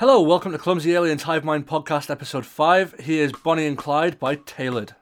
Hello, welcome to Clumsy Aliens Hive Mind Podcast, Episode 5. Here's Bonnie and Clyde by Tailored.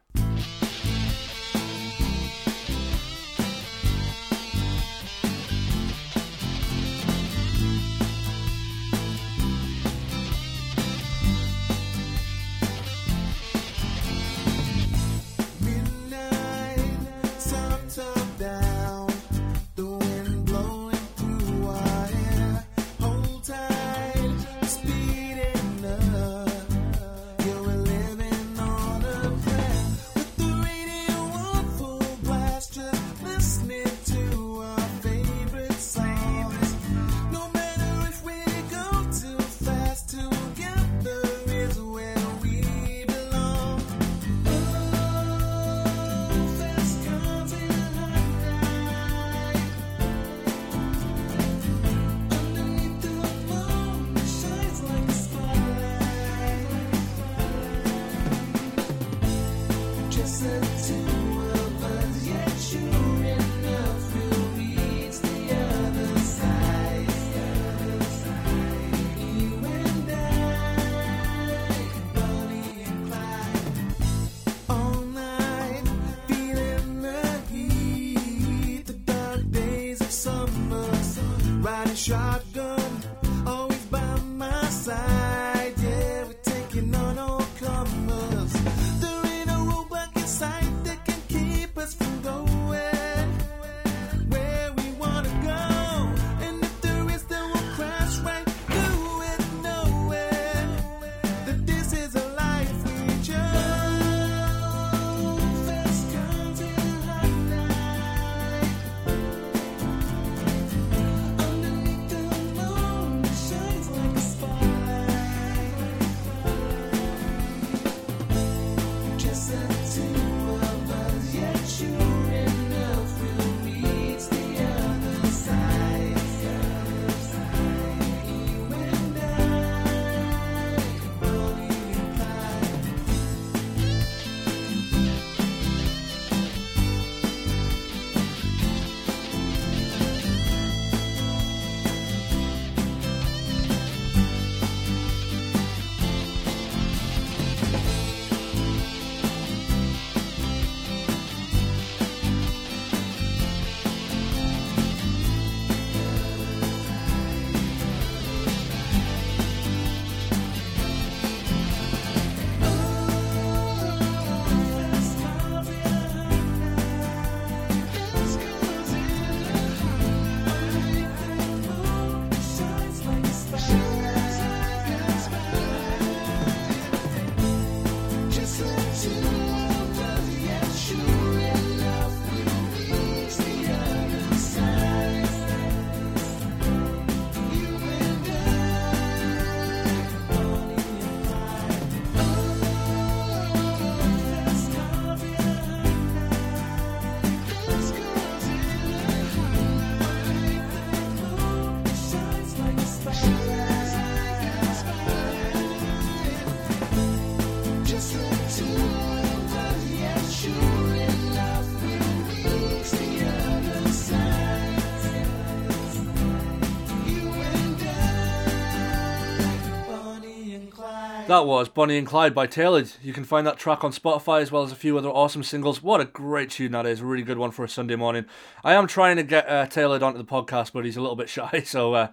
That was Bonnie and Clyde by Tailored. You can find that track on Spotify as well as a few other awesome singles. What a great tune that is. A really good one for a Sunday morning. I am trying to get uh, Tailored onto the podcast, but he's a little bit shy, so uh,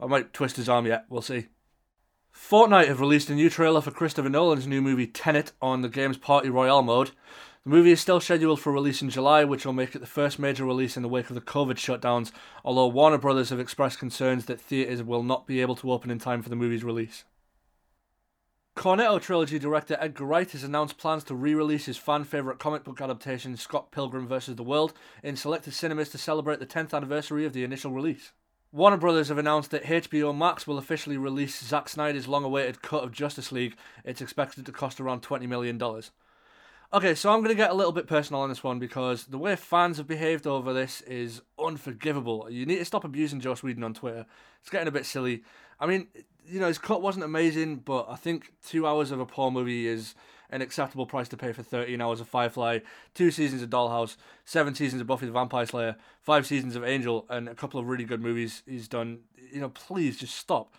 I might twist his arm yet. We'll see. Fortnite have released a new trailer for Christopher Nolan's new movie Tenet on the game's Party Royale mode. The movie is still scheduled for release in July, which will make it the first major release in the wake of the COVID shutdowns, although Warner Brothers have expressed concerns that theatres will not be able to open in time for the movie's release. Cornetto trilogy director Edgar Wright has announced plans to re-release his fan favourite comic book adaptation Scott Pilgrim vs. the World in selected cinemas to celebrate the 10th anniversary of the initial release. Warner Brothers have announced that HBO Max will officially release Zack Snyder's long awaited cut of Justice League. It's expected to cost around $20 million. Okay, so I'm going to get a little bit personal on this one because the way fans have behaved over this is unforgivable. You need to stop abusing Joss Whedon on Twitter. It's getting a bit silly. I mean, you know, his cut wasn't amazing, but I think two hours of a poor movie is an acceptable price to pay for 13 hours of Firefly, two seasons of Dollhouse, seven seasons of Buffy the Vampire Slayer, five seasons of Angel, and a couple of really good movies he's done. You know, please just stop.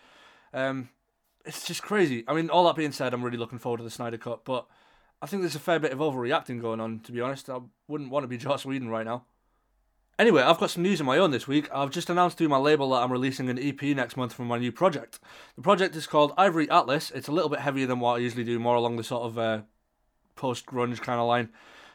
Um, it's just crazy. I mean, all that being said, I'm really looking forward to the Snyder Cut, but I think there's a fair bit of overreacting going on, to be honest. I wouldn't want to be Joss Whedon right now. Anyway, I've got some news of my own this week. I've just announced through my label that I'm releasing an EP next month from my new project. The project is called Ivory Atlas. It's a little bit heavier than what I usually do, more along the sort of uh, post grunge kind of line.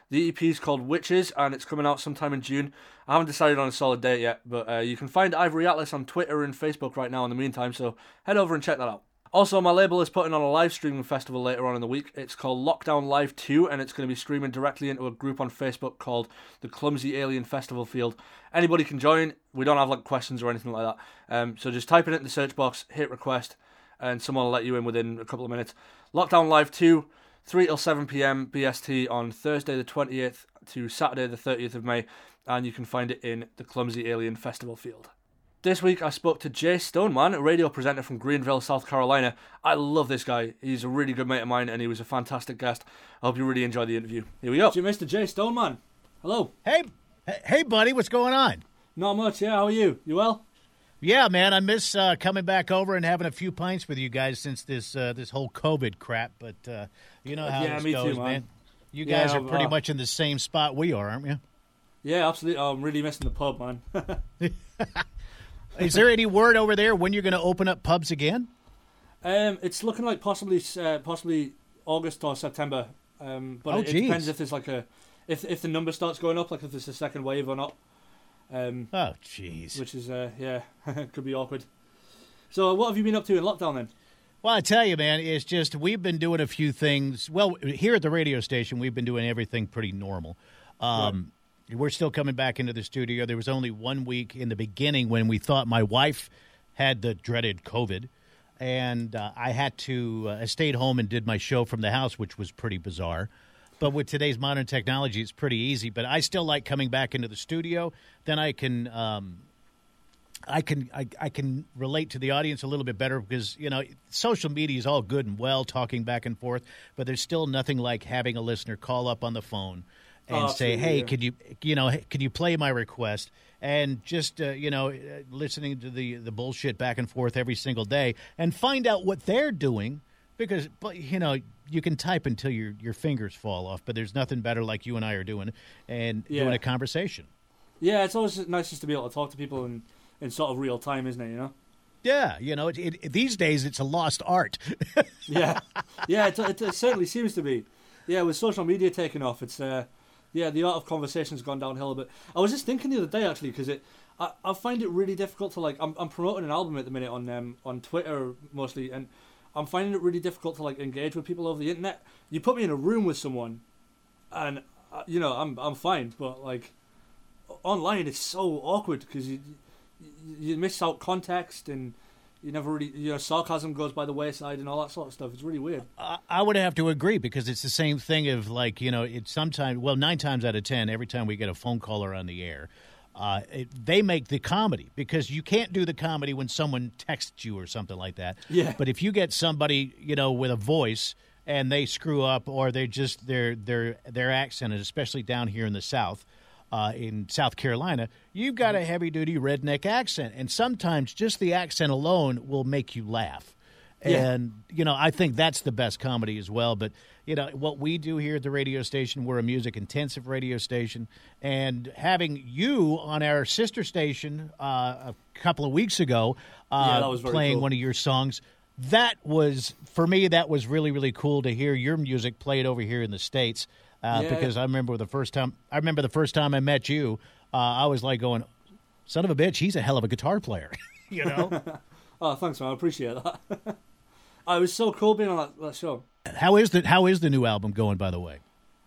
The EP is called Witches and it's coming out sometime in June. I haven't decided on a solid date yet, but uh, you can find Ivory Atlas on Twitter and Facebook right now in the meantime, so head over and check that out. Also, my label is putting on a live streaming festival later on in the week. It's called Lockdown Live 2, and it's going to be streaming directly into a group on Facebook called the Clumsy Alien Festival Field. Anybody can join. We don't have like questions or anything like that. Um, so just type it in the search box, hit request, and someone will let you in within a couple of minutes. Lockdown Live 2, 3 till 7 pm BST on Thursday the 20th to Saturday the 30th of May, and you can find it in the Clumsy Alien Festival Field. This week I spoke to Jay Stoneman, a radio presenter from Greenville, South Carolina. I love this guy. He's a really good mate of mine and he was a fantastic guest. I hope you really enjoyed the interview. Here we go. Mr. Jay Stoneman. Hello. Hey, hey, hey, buddy, what's going on? Not much, yeah. How are you? You well? Yeah, man, I miss uh, coming back over and having a few pints with you guys since this uh, this whole COVID crap. But uh, you know how Yeah, this me goes, too, man. You Yeah, guys are pretty uh, much in the same spot we are, aren't you? Yeah, absolutely. Oh, I'm really missing the pub, man. Is there any word over there when you're going to open up pubs again? um, it's looking like possibly uh, possibly August or September. Um, but Oh, it, it depends if there's like a if if the number starts going up, like if there's a second wave or not. Um, Oh, jeez. which is uh, yeah, could be awkward. So, what have you been up to in lockdown then? Well, I tell you, man, it's just we've been doing a few things. Well, here at the radio station, we've been doing everything pretty normal. Um, We're still coming back into the studio. There was only one week in the beginning when we thought my wife had the dreaded COVID, and uh, I had to. Uh, I stayed home and did my show from the house, which was pretty bizarre. But with today's modern technology, it's pretty easy. But I still like coming back into the studio. Then I can. Um, I can I, I can relate to the audience a little bit better because you know social media is all good and well talking back and forth, but there's still nothing like having a listener call up on the phone and Oh, say, "Hey, yeah. could you you know could you play my request?" And just uh, you know uh, listening to the the bullshit back and forth every single day and find out what they're doing because but you know you can type until your your fingers fall off, but there's nothing better like you and I are doing and Yeah. doing a conversation. Yeah, it's always nice just to be able to talk to people in, in sort of real time, isn't it? You know. Yeah, you know, it, it, these days it's a lost art. Yeah, yeah, it, it, it certainly seems to be. Yeah, with social media taking off, it's uh, yeah, the art of conversation's gone downhill a bit. I was just thinking the other day actually because it, I, I find it really difficult to like. I'm, I'm promoting an album at the minute on um on Twitter mostly, and I'm finding it really difficult to like engage with people over the internet. You put me in a room with someone, and uh, you know I'm I'm fine, but like online it's so awkward because you, you you miss out context and. You never really, you know, sarcasm goes by the wayside and all that sort of stuff. It's really weird. I- I would have to agree because it's the same thing of like you know it's sometimes well nine times out of ten every time we get a phone caller on the air, uh, it, they make the comedy because you can't do the comedy when someone texts you or something like that. Yeah. But if you get somebody you know with a voice and they screw up or they just their their their accent, especially down here in the South. Uh, in South Carolina, you've got a heavy duty redneck accent, and sometimes just the accent alone will make you laugh. Yeah. And you know, I think that's the best comedy as well. But you know, what we do here at the radio station, we're a music intensive radio station, and having you on our sister station uh, a couple of weeks ago, uh, Yeah, playing cool. one of your songs. That was for me. That was really really cool to hear your music played over here in the states. Uh, Yeah. Because I remember the first time I remember the first time I met you, uh, I was like going, "Son of a bitch, he's a hell of a guitar player," you know. Oh, thanks, man. I appreciate that. it was so cool being on that, that show. how is the how is the new album going? By the way.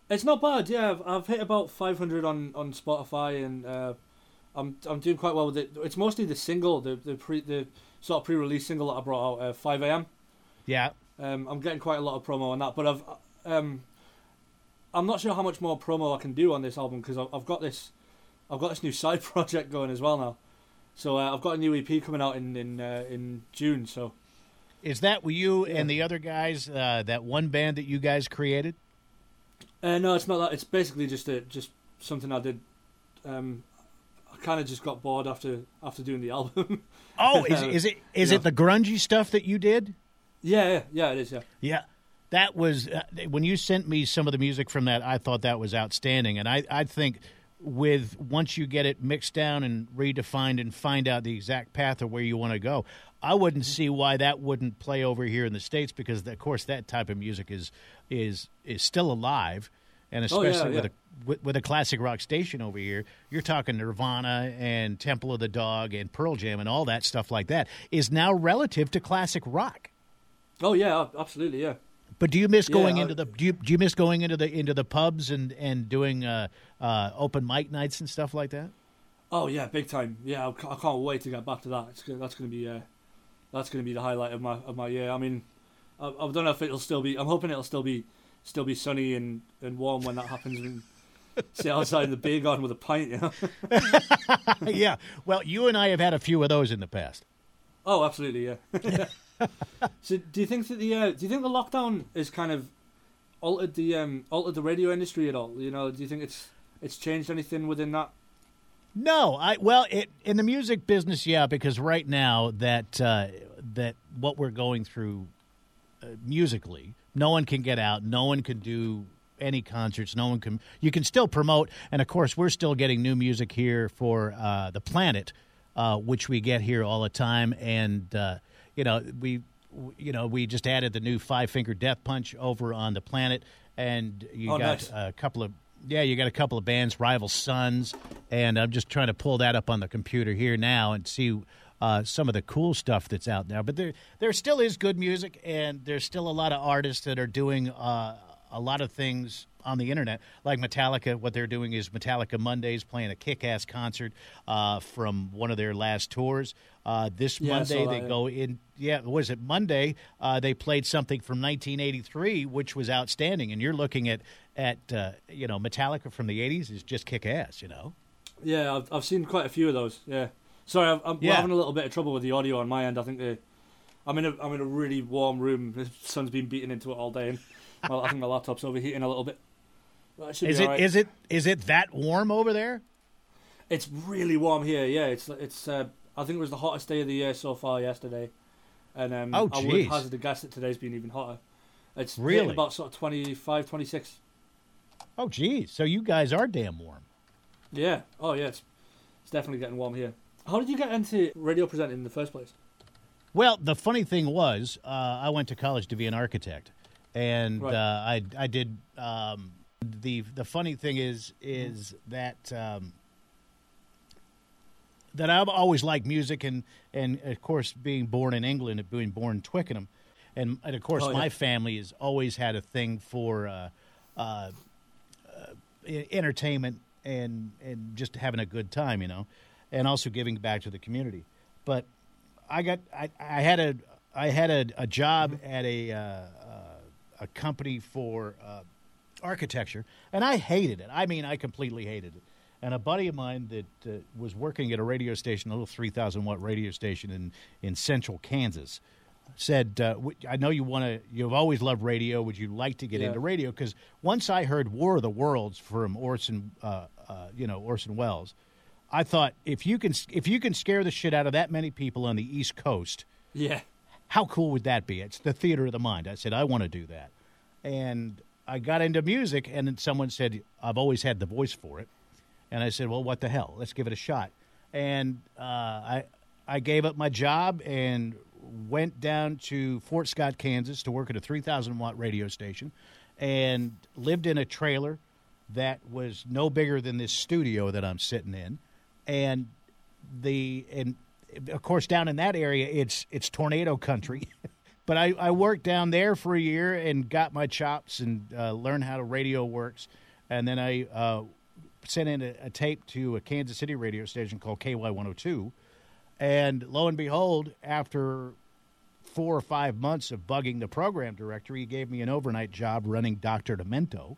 It's not bad, yeah. I've, I've hit about 500 on, on Spotify, and uh, I'm I'm doing quite well with it. It's mostly the single, the the pre the sort of pre-release single that I brought out, uh, 5 a.m. Yeah. Um, I'm getting quite a lot of promo on that, but I've um, I'm not sure how much more promo I can do on this album because I've, I've got this I've got this new side project going as well now. So uh, I've got a new EP coming out in in uh, in June. So Is that you and the other guys, uh, that one band that you guys created? uh, no, it's not that. It's basically just a, just something I did. Um, I kind of just got bored after after doing the album. Oh, is, is it is it the grungy stuff that you did? yeah, yeah, yeah, it is. Yeah. Yeah. That was uh, when you sent me some of the music from that. I thought that was outstanding, and I I think with once you get it mixed down and redefined and find out the exact path of where you want to go, I wouldn't see why that wouldn't play over here in the states because of course that type of music is is is still alive, and Oh, yeah, especially with yeah. a with, with a classic rock station over here, you're talking Nirvana and Temple of the Dog and Pearl Jam and all that stuff like that is now relative to classic rock. Oh yeah, absolutely. Yeah. But do you miss going into the do you, do you miss going into the into the pubs and and doing uh, uh, open mic nights and stuff like that? Oh yeah, big time. Yeah, I ca- I can't wait to get back to that. It's that's going to be uh, that's going to be the highlight of my of my year. I mean, I, I don't know if it'll still be. I'm hoping it'll still be still be sunny and, and warm when that happens. And sit outside in the beer garden with a pint. You know. yeah. Well, you and I have had a few of those in the past. Oh, absolutely. Yeah. so, do you think that the uh, do you think the lockdown is kind of altered the um altered the radio industry at all? You know, do you think it's it's changed anything within that? No, I well, it in the music business, yeah, because right now that uh, that what we're going through uh, musically, no one can get out, no one can do any concerts, no one can. You can still promote, and of course, we're still getting new music here for uh, the planet, uh, which we get here all the time, and uh, you know we. You know, we just added the new Five Finger Death Punch over on the planet, and you Oh, got nice. a couple of yeah, you got a couple of bands, Rival Sons, and I'm just trying to pull that up on the computer here now and see uh, some of the cool stuff that's out now. But there, there still is good music, and there's still a lot of artists that are doing uh, a lot of things on the internet, like Metallica. What they're doing is Metallica Mondays playing a kick-ass concert uh, from one of their last tours. Uh, this Yeah, Monday they that, go in. Yeah, was it? Monday uh, they played something from 1983, which was outstanding. And you're looking at at uh, you know Metallica from the 80s is just kick ass. You know. Yeah, I've I've seen quite a few of those. Yeah. Sorry, I'm, I'm Yeah. having a little bit of trouble with the audio on my end. I think the, I'm in a I'm in a really warm room. The sun's been beating into it all day, and well, I think my laptop's overheating a little bit. Should Is it alright. is it is it that warm over there? It's really warm here. Yeah, it's it's. Uh, I think it was the hottest day of the year so far yesterday, and um, Oh, I would hazard a guess that today's been even hotter. It's Really? about sort of 25, 26. Oh, geez. So you guys are damn warm. Yeah. Oh yeah, it's it's definitely getting warm here. How did you get into radio presenting in the first place? Well, the funny thing was, uh, I went to college to be an architect, and Right. uh, I I did. Um, the The funny thing is is that um, that I've always liked music, and and of course, being born in England and being born in Twickenham, and, and of course, Oh, yeah. my family has always had a thing for uh, uh, uh, entertainment and and just having a good time, you know, and also giving back to the community. But I got I, I had a I had a, a job Mm-hmm. at a uh, uh, a company for uh, architecture, and I hated it. I mean, I completely hated it. And a buddy of mine that uh, was working at a radio station, a little three thousand watt radio station in in central Kansas, said, uh, w- "I know you want to. You've always loved radio. Would you like to get Yeah. into radio? Because once I heard War of the Worlds from Orson, uh, uh, you know Orson Welles, I thought if you can if you can scare the shit out of that many people on the East Coast, Yeah. how cool would that be? It's the theater of the mind. I said, I want to do that. And I got into music, and then someone said, I've always had the voice for it. And I said, well, what the hell? Let's give it a shot. And uh, I, I gave up my job and went down to Fort Scott, Kansas to work at a 3,000 watt radio station and lived in a trailer that was no bigger than this studio that I'm sitting in. And the and of course down in that area it's it's tornado country but I, I worked down there for a year and got my chops and uh, learned how the radio works and then I uh, sent in a, a tape to a Kansas City radio station called KY 102. And lo and behold, after four or five months of bugging the program director, he gave me an overnight job running Dr. Demento,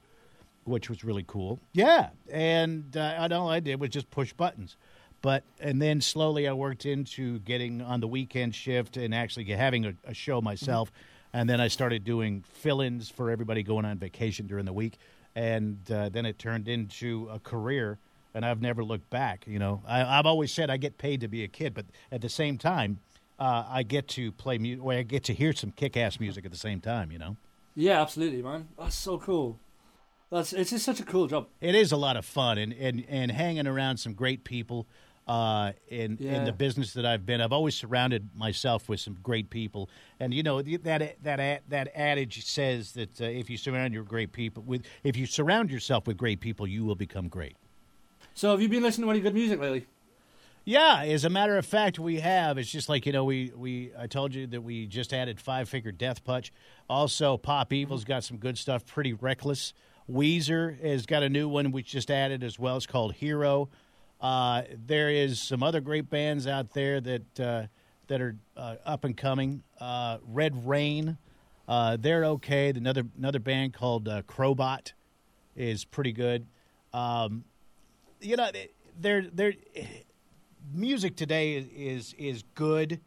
which was really cool. Yeah. And uh, and all I did was just push buttons. But, and then slowly I worked into getting on the weekend shift and actually having a, a show myself. And then I started doing fill ins for everybody going on vacation during the week. And uh, then it turned into a career and I've never looked back. You know, I, I've always said I get paid to be a kid, but at the same time, uh, I get to play music. Well, I get to hear some kick-ass music at the same time. You know, Yeah, absolutely, man. That's so cool. That's it's just such a cool job. it is a lot of fun, and and, and hanging around some great people. Uh, in in the business that I've been, I've always surrounded myself with some great people, and you know that that that adage says that uh, if you surround your great people with, if you surround yourself with great people, you will become great. So, have you been listening to any good music lately? Yeah, as a matter of fact, we have. It's just like you know, we we I told you that we just added Five Finger Death Punch. Also, Pop Evil's got some good stuff. Pretty Reckless. Weezer has got a new one we just added as well. It's called Hero. Uh, there is some other great bands out there that uh, that are uh, up and coming. Uh, Red Rain, uh, they're okay. Another another band called uh, Crobot is pretty good. Um, you know, they're they're music today is is, good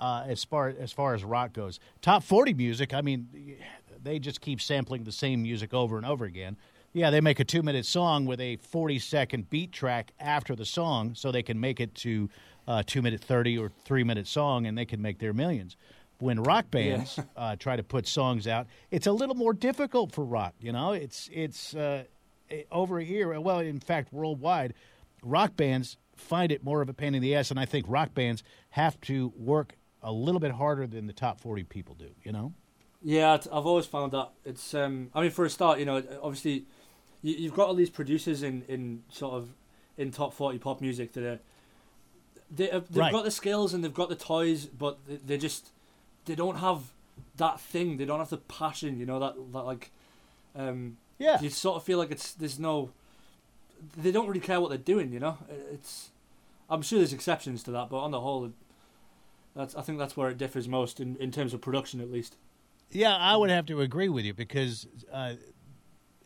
as far as far as rock goes. Top forty music, I mean, they just keep sampling the same music over and over again. Yeah, they make a two minute song with a forty second beat track after the song, so they can make it to a two minute thirty or three minute song, and they can make their millions. When rock bands uh, try to put songs out, it's a little more difficult for rock. You know, it's it's uh, eh, over here. Well, in fact, worldwide, rock bands find it more of a pain in the ass, and I think rock bands have to work a little bit harder than the top forty people do. You know? Yeah, I've I've always found that it's. Um, I mean, for a start, you know, obviously, you, you've got all these producers in, in sort of in top forty pop music that are. They, uh, they've Right. got the skills and they've got the toys, but they, they just they don't have that thing. They don't have the passion. You know that that like. Um, Yeah. You sort of feel like it's there's no. They don't really care what they're doing. You know, it's. I'm sure there's exceptions to that, but on the whole, that's I think that's where it differs most in, in terms of production, at least. Yeah, I would have to agree with you because, uh,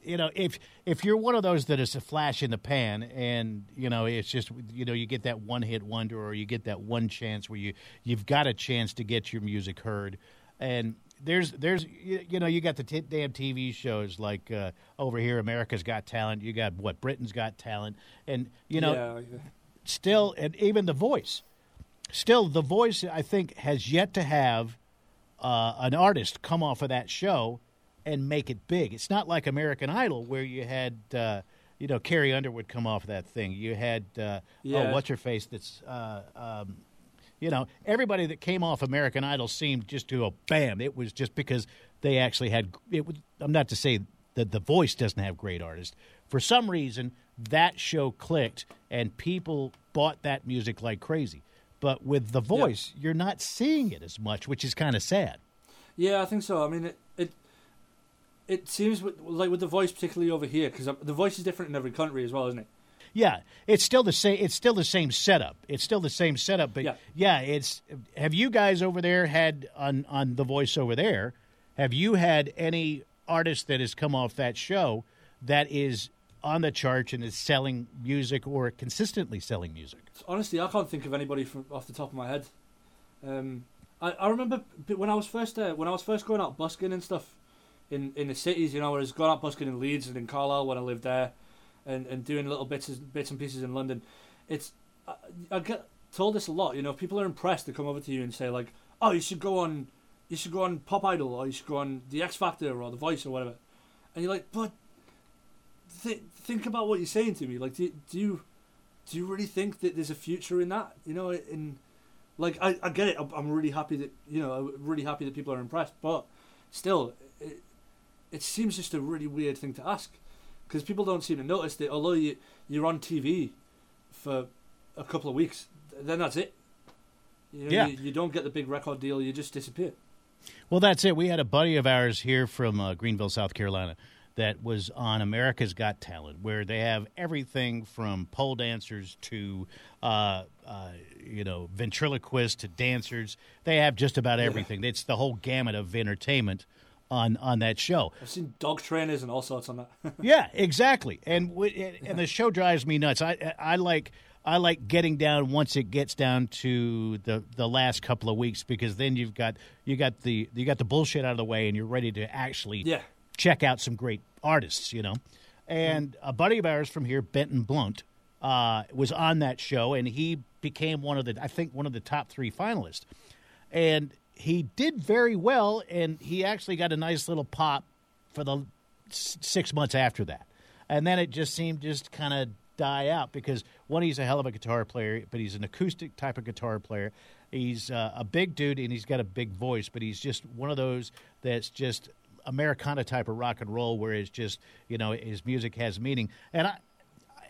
you know, if if you're one of those that is a flash in the pan, and you know, it's just you know, you get that one hit wonder, or you get that one chance where you you've got a chance to get your music heard, and there's there's you, you know, you got the t- damn TV shows like uh, over here, America's Got Talent. You got what Britain's Got Talent, and you know, yeah, yeah. still, and even the voice, still the voice, I think, has yet to have uh, an artist come off of that show and make it big. It's not like American Idol where you had, uh, you know, Carrie Underwood come off of that thing. You had, uh, Yeah. oh, what's her face? That's, uh, um, you know, everybody that came off American Idol seemed just to go bam. It was just because they actually had. It was. I'm not to say that the voice doesn't have great artists. For some reason, that show clicked and people bought that music like crazy. But with the voice, you're not seeing it as much, which is kind of sad. Yeah, I think so. I mean, it it, it seems with, like with the voice, particularly over here, because the voice is different in every country as well, isn't it? Yeah, it's still the same. It's still the same setup. It's still the same setup. But Yeah. yeah, it's. Have you guys over there had on on the voice over there? Have you had any artist that has come off that show that is on the charts and is selling music or consistently selling music? Honestly, I can't think of anybody from off the top of my head. Um, I, I remember when I was first uh, when I was first going out busking and stuff in, in the cities. You know, was going out busking in Leeds and in Carlisle when I lived there, and, and doing little bits bits and pieces in London. It's I, I get told this a lot. You know, people are impressed to come over to you and say like, "Oh, you should go on, you should go on Pop Idol, or you should go on the X Factor or the Voice or whatever," and you're like, "But th- think about what you're saying to me. Like, do, do you?" do you really think that there's a future in that? You know, in like I, I get it. I'm, I'm really happy that you know, I'm really happy that people are impressed, but still, it, it seems just a really weird thing to ask because people don't seem to notice that although you you're on TV for a couple of weeks, then that's it. You know, Yeah. you, you don't get the big record deal. You just disappear. Well, that's it. We had a buddy of ours here from uh, Greenville, South Carolina, that was on America's Got Talent, where they have everything from pole dancers to, uh, uh, you know, ventriloquists to dancers. They have just about everything. It's the whole gamut of entertainment on on that show. I've seen dog trainers and all sorts on that. Yeah, exactly. And w- and the show drives me nuts. I I like I like getting down once it gets down to the the last couple of weeks because then you've got you got the you got the bullshit out of the way and you're ready to actually Yeah. check out some great artists, you know. And a buddy of ours from here, Benton Blount, uh, was on that show and he became one of the I think one of the top 3 finalists. And he did very well and he actually got a nice little pop for the six months after that. And then it just seemed just kind of die out because one, he's a hell of a guitar player, but he's an acoustic type of guitar player. He's uh, a big dude and he's got a big voice, but he's just one of those that's just Americana type of rock and roll where it's just, you know, his music has meaning. And I,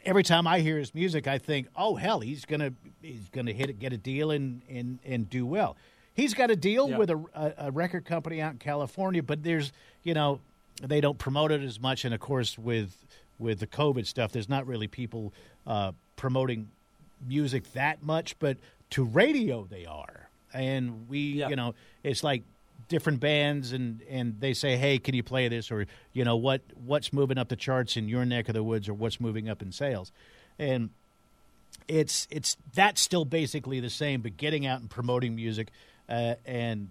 every time I hear his music, I think, "Oh hell, he's gonna he's gonna hit it, get a deal, and and and do well." He's got a deal Yeah. with a, a, a record company out in California, but there's you know they don't promote it as much, and of course with with the COVID stuff, there's not really people uh, promoting music that much, but to radio they are, and we Yeah. you know it's like different bands and and they say hey can you play this or you know what what's moving up the charts in your neck of the woods or what's moving up in sales and it's it's that's still basically the same but getting out and promoting music uh, and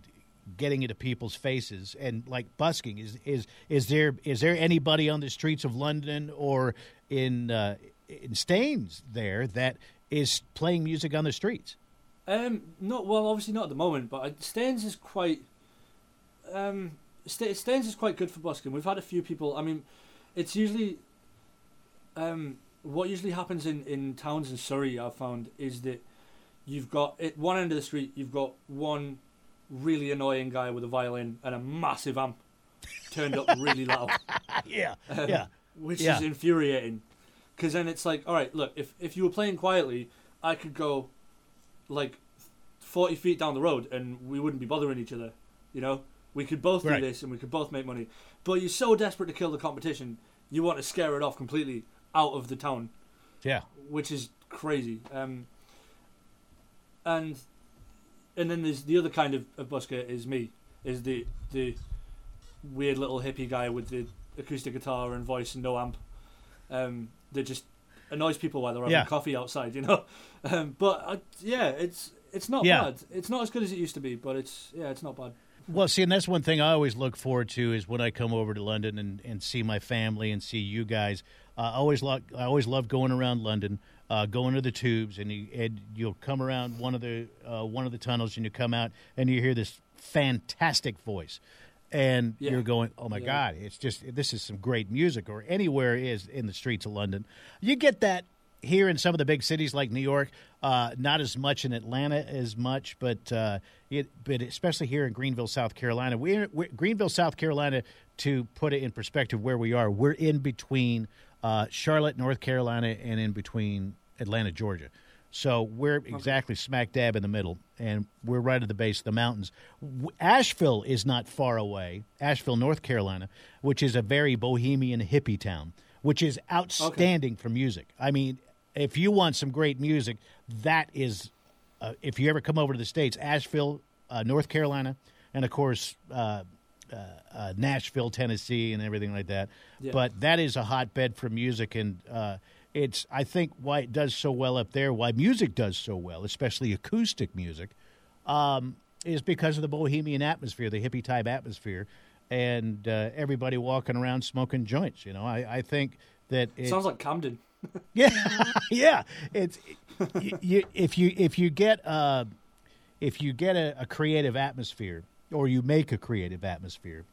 getting into people's faces and like busking is is is there is there anybody on the streets of London or in uh, in Staines there that is playing music on the streets Um, not well, obviously not at the moment, but Staines is quite. Um, Staines is quite good for busking. We've had a few people. I mean, it's usually. Um, what usually happens in in towns in Surrey, I've found, is that you've got at one end of the street, you've got one really annoying guy with a violin and a massive amp turned up really loud yeah yeah which Yeah. is infuriating. Because then it's like, all right, look, if if you were playing quietly, I could go like forty feet down the road, and we wouldn't be bothering each other. You know, we could both Right. do this, and we could both make money. But you're so desperate to kill the competition, you want to scare it off completely out of the town, yeah which is crazy. Um, and and then there's the other kind of, of busker is me, is the the weird little hippie guy with the acoustic guitar and voice and no amp. Um, that just annoys people while they're having Yeah. coffee outside, you know. Um, but uh, yeah, it's it's not Yeah. bad. It's not as good as it used to be, but it's yeah, it's not bad. Well, see, and that's one thing I always look forward to is when I come over to London and, and see my family and see you guys. Uh, I always lo- I always love going around London, uh, going to the tubes, and, you, and you'll come around one of the uh, one of the tunnels, and you come out and you hear this fantastic voice, and Yeah. you're going, "Oh my Yeah. God, it's just this is some great music." Or anywhere is in the streets of London, you get that here in some of the big cities like New York, uh, not as much in Atlanta as much, but uh, it, but especially here in Greenville, South Carolina. We're, we're Greenville, South Carolina. To put it in perspective, where we are, we're in between uh, Charlotte, North Carolina, and in between Atlanta, Georgia. So we're exactly smack dab in the middle, and we're right at the base of the mountains. Asheville is not far away. Asheville, North Carolina, which is a very bohemian hippie town, which is outstanding for music. I mean, if you want some great music, that is. Uh, if you ever come over to the states, Asheville, uh, North Carolina, and of course uh, uh, uh, Nashville, Tennessee, and everything like that. Yeah. But that is a hotbed for music, and uh, it's I think why it does so well up there, why music does so well, especially acoustic music, um, is because of the bohemian atmosphere, the hippie type atmosphere, and uh, everybody walking around smoking joints. You know, I, I think that it, Sounds like Camden. yeah, yeah. It's you, you, if you if you get uh, if you get a, a creative atmosphere or you make a creative atmosphere,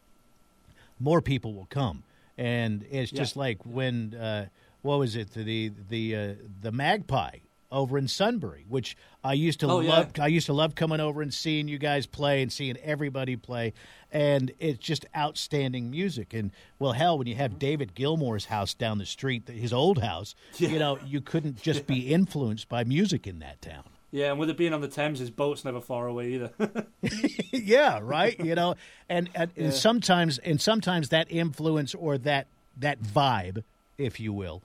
more people will come, and it's Yeah. just like when uh, what was it the the uh, the Magpie over in Sunbury, which I used to Oh, yeah. love. I used to love coming over and seeing you guys play and seeing everybody play, and it's just outstanding music. And well, hell, when you have David Gilmour's house down the street, his old house, you know, you couldn't just be influenced by music in that town. Yeah, and with it being on the Thames, his boat's never far away either. yeah, right. You know, and, and, and sometimes and sometimes that influence or that that vibe, if you will,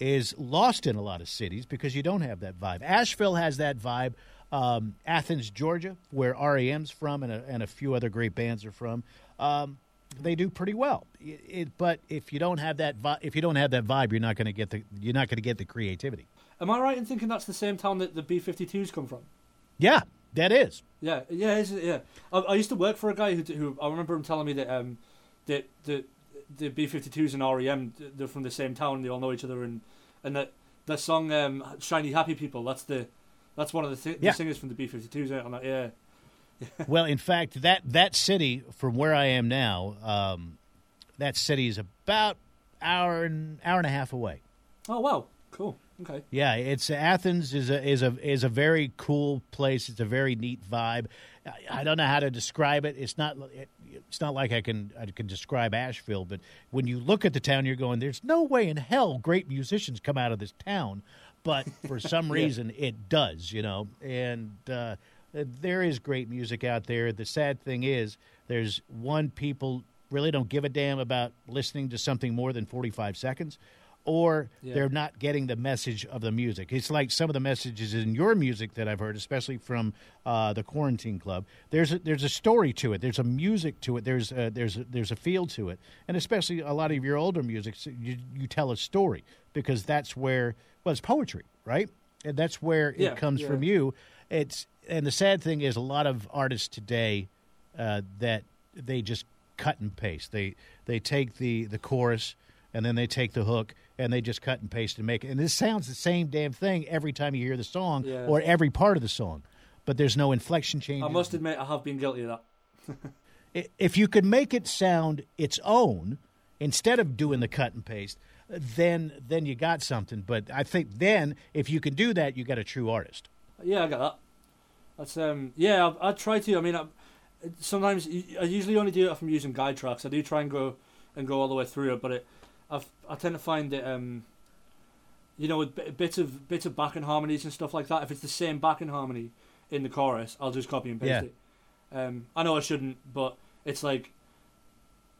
is lost in a lot of cities because you don't have that vibe. Asheville has that vibe. Um, Athens, Georgia, where REM's from, and a, and a few other great bands are from, um, they do pretty well. It, it, but if you don't have that, vi- if you don't have that vibe, you're not going to get the you're not going to get the creativity. Am I right in thinking that's the same town that the B-52s come from? Yeah, that is. Yeah, yeah, is it? yeah. I, I used to work for a guy who, who I remember him telling me that um, that the the B-52s and REM they're from the same town. And they all know each other, and and that that song um, "Shiny Happy People" that's the that's one of the, th- Yeah. the singers from the B-52s. Isn't? I'm like, yeah, well, in fact, that that city from where I am now, um, that city is about hour and hour and a half away. oh wow, cool, okay. Yeah, it's Athens is a is a is a very cool place. It's a very neat vibe. I, I don't know how to describe it. It's not it, it's not like I can I can describe Asheville, but when you look at the town, you're going, "There's no way in hell great musicians come out of this town," but for some reason it does, you know. And uh, there is great music out there. The sad thing is, there's one people really don't give a damn about listening to something more than 45 seconds or Yeah. they're not getting the message of the music. It's like some of the messages in your music that I've heard, especially from uh, the Quarantine Club. There's a, there's a story to it. There's a music to it. There's a, there's a, there's a feel to it, and especially a lot of your older music, you you tell a story because that's where well, it's poetry, right? And that's where Yeah, it comes yeah. from you. It's and the sad thing is a lot of artists today uh, that they just cut and paste. They they take the the chorus and then they take the hook and they just cut and paste and make it. And this sounds the same damn thing every time you hear the song Yeah. or every part of the song, but there's no inflection change. I must admit, I have been guilty of that. If you could make it sound its own instead of doing the cut and paste, then then you got something. But I think then if you can do that, you got a true artist. Yeah, I got that. That's um, yeah. I, I try to. I mean, I, sometimes I usually only do it if I'm using guide tracks. I do try and go and go all the way through it, but it, I've, I tend to find that um, you know, bit- bits of bits of backing harmonies and stuff like that. If it's the same backing harmony in the chorus, I'll just copy and paste Yeah. it. Um, I know I shouldn't, but it's like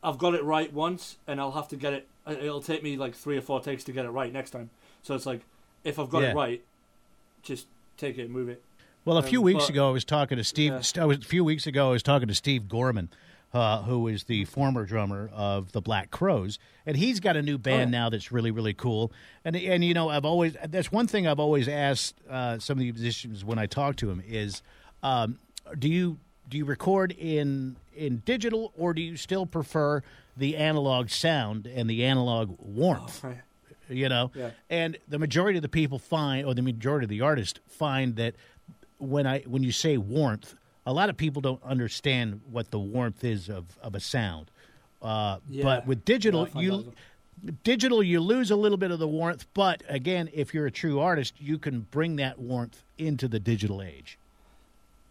I've got it right once, and I'll have to get it. uh, It'll take me like three or four takes to get it right next time. So it's like if I've got Yeah. it right, just take it and move it. Well, a few Um, weeks but- ago, I was talking to Steve. Yeah. I was, a few weeks ago, I was talking to Steve Gorman, uh, who is the former drummer of the Black Crowes, and he's got a new band Oh, now that's really, really cool. And and you know, I've always that's one thing I've always asked uh, some of the musicians when I talk to them is, um, do you do you record in in digital or do you still prefer the analog sound and the analog warmth? Right. you know Yeah. and the majority of the people find or the majority of the artists find that when i when you say warmth a lot of people don't understand what the warmth is of of a sound uh, Yeah. but with digital Yeah, I find that as you digital you lose a little bit of the warmth but again if you're a true artist you can bring that warmth into the digital age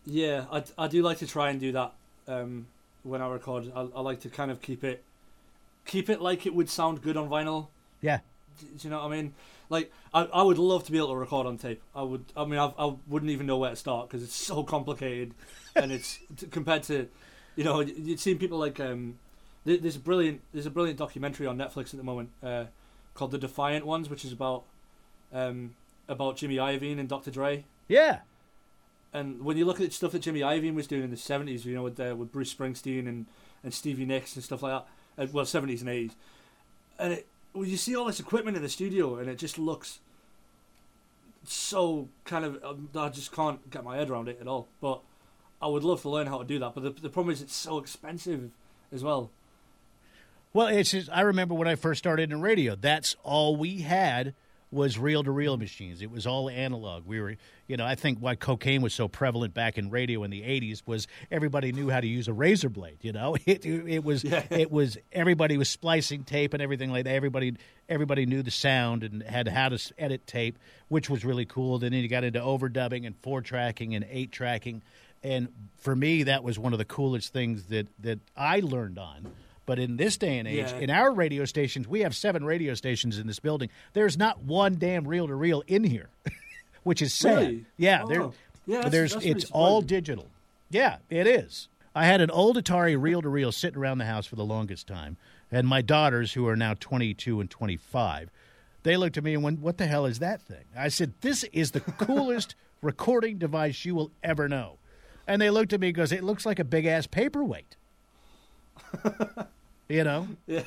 Yeah, I, I do like to try and do that um, when I record. I, I like to kind of keep it keep it like it would sound good on vinyl. yeah Do you know what I mean? Like I, I would love to be able to record on tape. I would. I mean, I, I wouldn't even know where to start because it's so complicated, and it's compared to, you know, you've seen people like um, th- there's a brilliant there's a brilliant documentary on Netflix at the moment uh, called The Defiant Ones, which is about um, about Jimmy Iovine and Dr. Dre. yeah And when you look at stuff that Jimmy Iovine was doing in the seventies, you know, with uh, with Bruce Springsteen and, and Stevie Nicks and stuff like that, uh, well, seventies and eighties, and it, well, you see all this equipment in the studio, and it just looks so kind of. Um, I just can't get my head around it at all. But I would love to learn how to do that. But the the problem is it's so expensive as well. Well, it's just, I remember when I first started in radio, that's all we had was reel to reel machines. It was all analog. We were, you know, I think why cocaine was so prevalent back in radio in the 80s was everybody knew how to use a razor blade, you know. It it was Yeah. it was everybody was splicing tape and everything like that. Everybody everybody knew the sound and had how to edit tape, which was really cool. Then you got into overdubbing and four tracking and eight tracking. And for me, that was one of the coolest things that, that I learned on. But in this day and age, Yeah. in our radio stations, we have seven radio stations in this building. There's not one damn reel to reel in here, which is sad. Really? Yeah, Oh. there, Yeah, that's- there's that's it's all digital. Yeah, it is. I had an old Atari reel to reel sitting around the house for the longest time, and my daughters, who are now 22 and 25, they looked at me and went, "What the hell is that thing?" I said, "This is the coolest recording device you will ever know." And they looked at me and goes, "It looks like a big ass paperweight." you know, Yeah.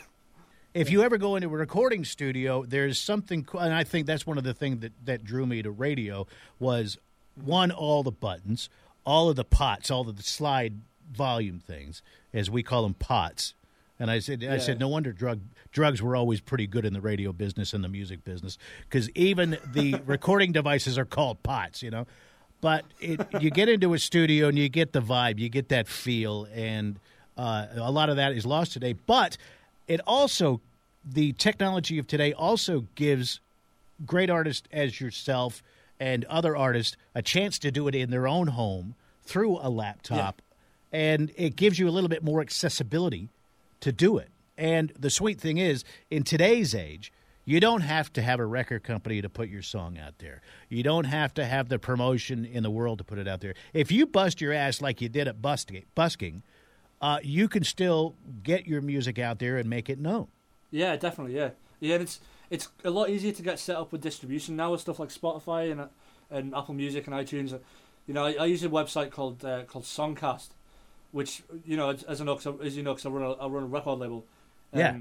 if you ever go into a recording studio, there's something, and I think that's one of the things that, that drew me to radio was one, all the buttons, all of the pots, all of the slide volume things, as we call them pots. And I said, I Yeah. said, no wonder drug drugs were always pretty good in the radio business and the music business because even the recording devices are called pots, you know. But it, you get into a studio and you get the vibe, you get that feel, and uh, a lot of that is lost today. But it also, the technology of today also gives great artists as yourself and other artists a chance to do it in their own home through a laptop, and it gives you a little bit more accessibility to do it. And the sweet thing is, in today's age, you don't have to have a record company to put your song out there. You don't have to have the promotion in the world to put it out there. If you bust your ass like you did at busking, busking uh, you can still get your music out there and make it known. Yeah, definitely. Yeah, yeah. And it's it's a lot easier to get set up with distribution now with stuff like Spotify and and Apple Music and iTunes. You know, I, I use a website called uh, called Songcast, which you know, as, as I know, 'cause as you know, because I run a I run a record label. um, Yeah.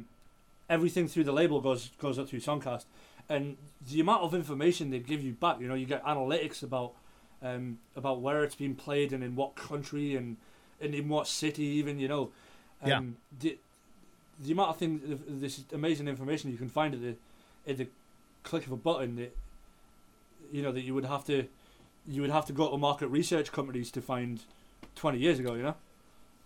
Everything through the label goes goes up through Songcast, and the amount of information they give you back. You know, you get analytics about um, about where it's been played and in what country and and in what city even. You know, Yeah. um, the, the amount of things, this amazing information you can find at the at the click of a button that you know that you would have to you would have to go to market research companies to find twenty years ago. You know.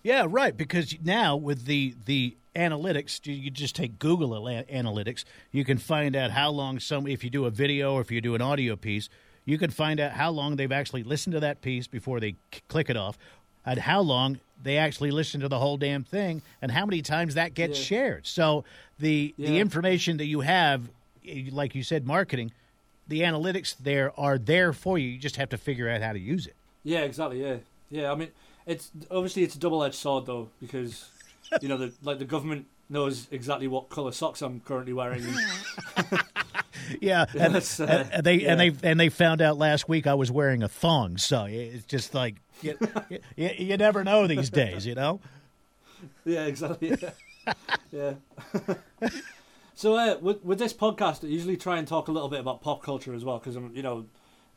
Yeah, right. Because now with the the analytics, you, you just take Google Analytics. You can find out how long some. If you do a video or if you do an audio piece, you can find out how long they've actually listened to that piece before they click it off, and how long they actually listen to the whole damn thing, and how many times that gets Yeah. shared. So the the information that you have, eh, like you said, marketing, the analytics there are there for you. You just have to figure out how to use it. Yeah, exactly. Yeah, yeah. I mean, it's obviously it's a double-edged sword though because you know the like the government knows exactly what color socks I'm currently wearing. Yeah, and, uh, and- they yeah. and they and they found out last week I was wearing a thong. So it's just like you, you, you never know these days, you know. yeah, exactly. Yeah. yeah. so uh, with with this podcast, I usually try and talk a little bit about pop culture as well because I'm you know.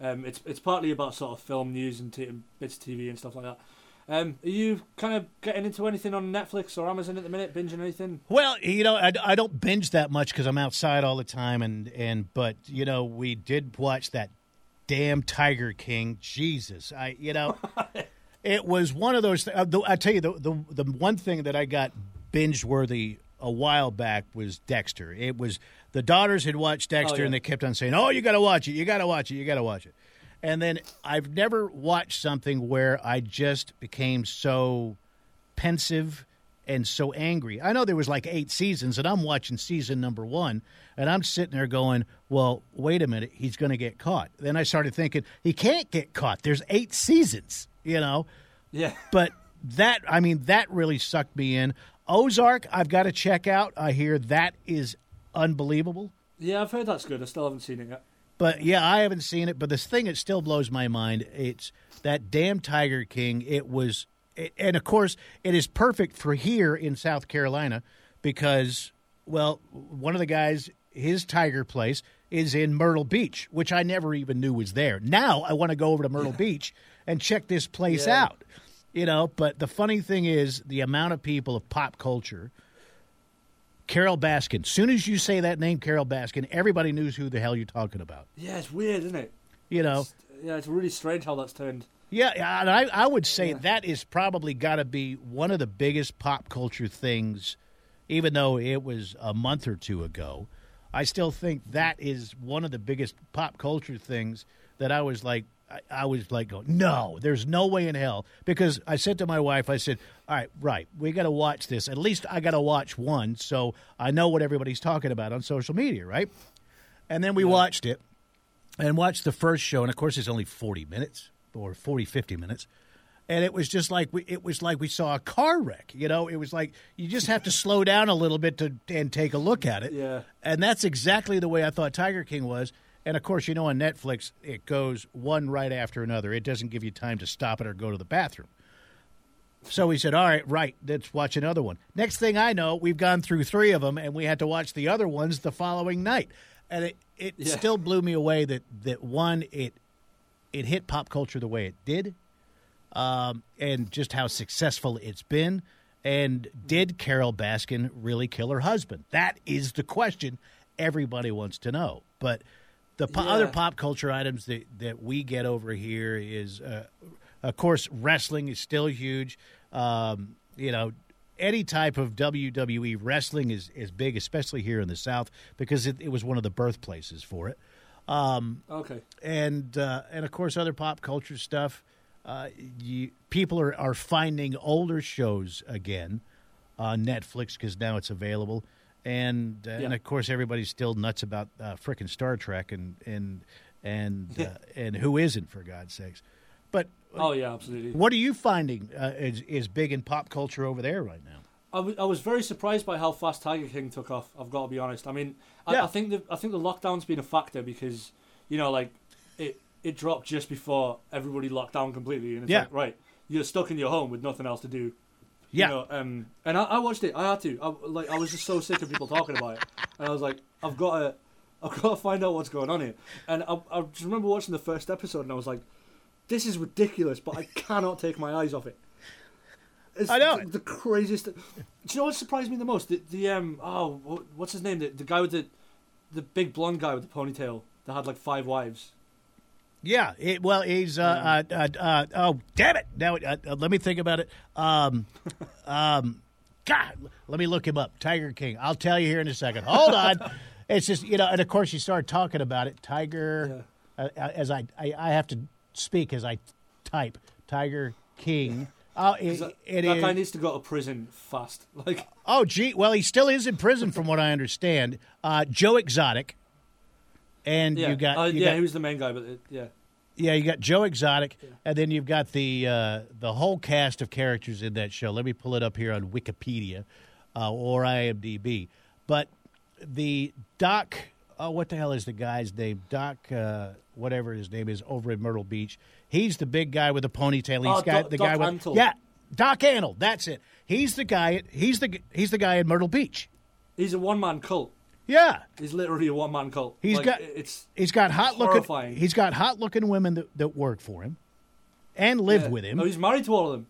Um, it's it's partly about sort of film news and, t- and bits of TV and stuff like that. Um, are you kind of getting into anything on Netflix or Amazon at the minute? Binging anything? Well, you know, I, I don't binge that much because I'm outside all the time, and and but you know, we did watch that damn Tiger King. Jesus, I you know, it was one of those. Uh, the, I tell you, the, the the one thing that I got binge worthy a while back was Dexter. It was the daughters had watched Dexter, yeah. and they kept on saying, "Oh, you got to watch it. You got to watch it. You got to watch it." And then I've never watched something where I just became so pensive and so angry. I know there was like eight seasons, and I'm watching season number one, and I'm sitting there going, "Well, wait a minute, he's going to get caught." Then I started thinking, he can't get caught. There's eight seasons, you know. Yeah. But that, I mean, that really sucked me in. Ozark, I've got to check out. I hear that is unbelievable. Yeah, I've heard that's good. I still haven't seen it yet. But yeah, I haven't seen it. But this thing that still blows my mind, it's that damn Tiger King. It was, it, and of course, it is perfect for here in South Carolina because, well, one of the guys, his Tiger place is in Myrtle Beach, which I never even knew was there. Now I want to go over to Myrtle Beach and check this place Yeah. out. You know, but the funny thing is the amount of people of pop culture. Carole Baskin. Soon as you say that name, Carole Baskin, everybody knows who the hell you're talking about. Yeah, it's weird, isn't it? You know, It's- yeah, it's really strange how that's turned. yeah, yeah, and I, I would say Yeah. that is probably got to be one of the biggest pop culture things, even though it was a month or two ago. I still think that is one of the biggest pop culture things that I was like, I, I was like, going, no, there's no way in hell. Because I said to my wife, I said, all right, right, we got to watch this. At least I got to watch one so I know what everybody's talking about on social media, right? And then we watched it and watched the first show. And of course, it's only 40 minutes or 40, 50 minutes. and it was just like we, it was like we saw a car wreck. You know, it was like you just have to slow down a little bit to and take a look at it. Yeah. and that's exactly the way I thought Tiger King was. And of course, you know, on Netflix, it goes one right after another. It doesn't give you time to stop it or go to the bathroom. So we said, all right, right, let's watch another one. Next thing I know, we've gone through three of them, and we had to watch the other ones the following night. And it, it Yeah. still blew me away that, that one, it it hit pop culture the way it did, um, and just how successful it's been. And did Carole Baskin really kill her husband? That is the question everybody wants to know. But the po- Yeah. other pop culture items that, that we get over here is, uh, of course, wrestling is still huge. Um, you know, any type of WWE wrestling is, is big, especially here in the South, because it, it was one of the birthplaces for it Okay. and uh, and of course other pop culture stuff. Uh, you, people are, are finding older shows again on Netflix because now it's available, and uh, and of course everybody's still nuts about uh, frickin' Star Trek and and and uh, and who isn't for God's sakes. But Oh yeah, absolutely. what are you finding uh, is is big in pop culture over there right now? I, w- I was very surprised by how fast Tiger King took off. I've got to be honest. I mean, I, Yeah. I think the I think the lockdown's been a factor because you know, like it it dropped just before everybody locked down completely, and it's Yeah. like right, you're stuck in your home with nothing else to do. Yeah. You know, um, and I, I watched it. I had to. I, like, I was just so sick of people talking about it, and I was like, I've got to, I've got to find out what's going on here. And I, I just remember watching the first episode, and I was like, this is ridiculous, but I cannot take my eyes off it. It's I know. the, the craziest. Do you know what surprised me the most? The, the um oh what's his name? The, the guy with the the big blonde guy with the ponytail that had like five wives. Yeah, it, well, he's uh, uh, uh, uh, oh damn it! Now uh, uh, let me think about it. Um, um, God, let me look him up. Tiger King. I'll tell you here in a second. Hold on. it's just you know, and of course you start talking about it. Tiger, uh, as I, I I have to speak as I type. Tiger King. Oh, it, That, it that is- guy needs to go to prison fast. Like Oh, gee. Well, he still is in prison, from what I understand. Uh, Joe Exotic, and yeah, you got uh, you yeah, got- he was the main guy, but it, yeah. Yeah, you got Joe Exotic, and then you've got the uh, the whole cast of characters in that show. Let me pull it up here on Wikipedia uh, or IMDb. But the Doc, oh, what the hell is the guy's name? Doc, uh, whatever his name is, over in Myrtle Beach. He's the big guy with the ponytail. He's Oh, got Doc- the Doc guy with Antle. yeah, Doc Antle. That's it. He's the guy. He's the he's the guy in Myrtle Beach. He's a one man cult. Yeah, He's literally a one man cult. He's Like, got- it's he's got hot Horrifying. looking. He's got hot looking women that, that work for him and live yeah. with him. No, he's married to all of them.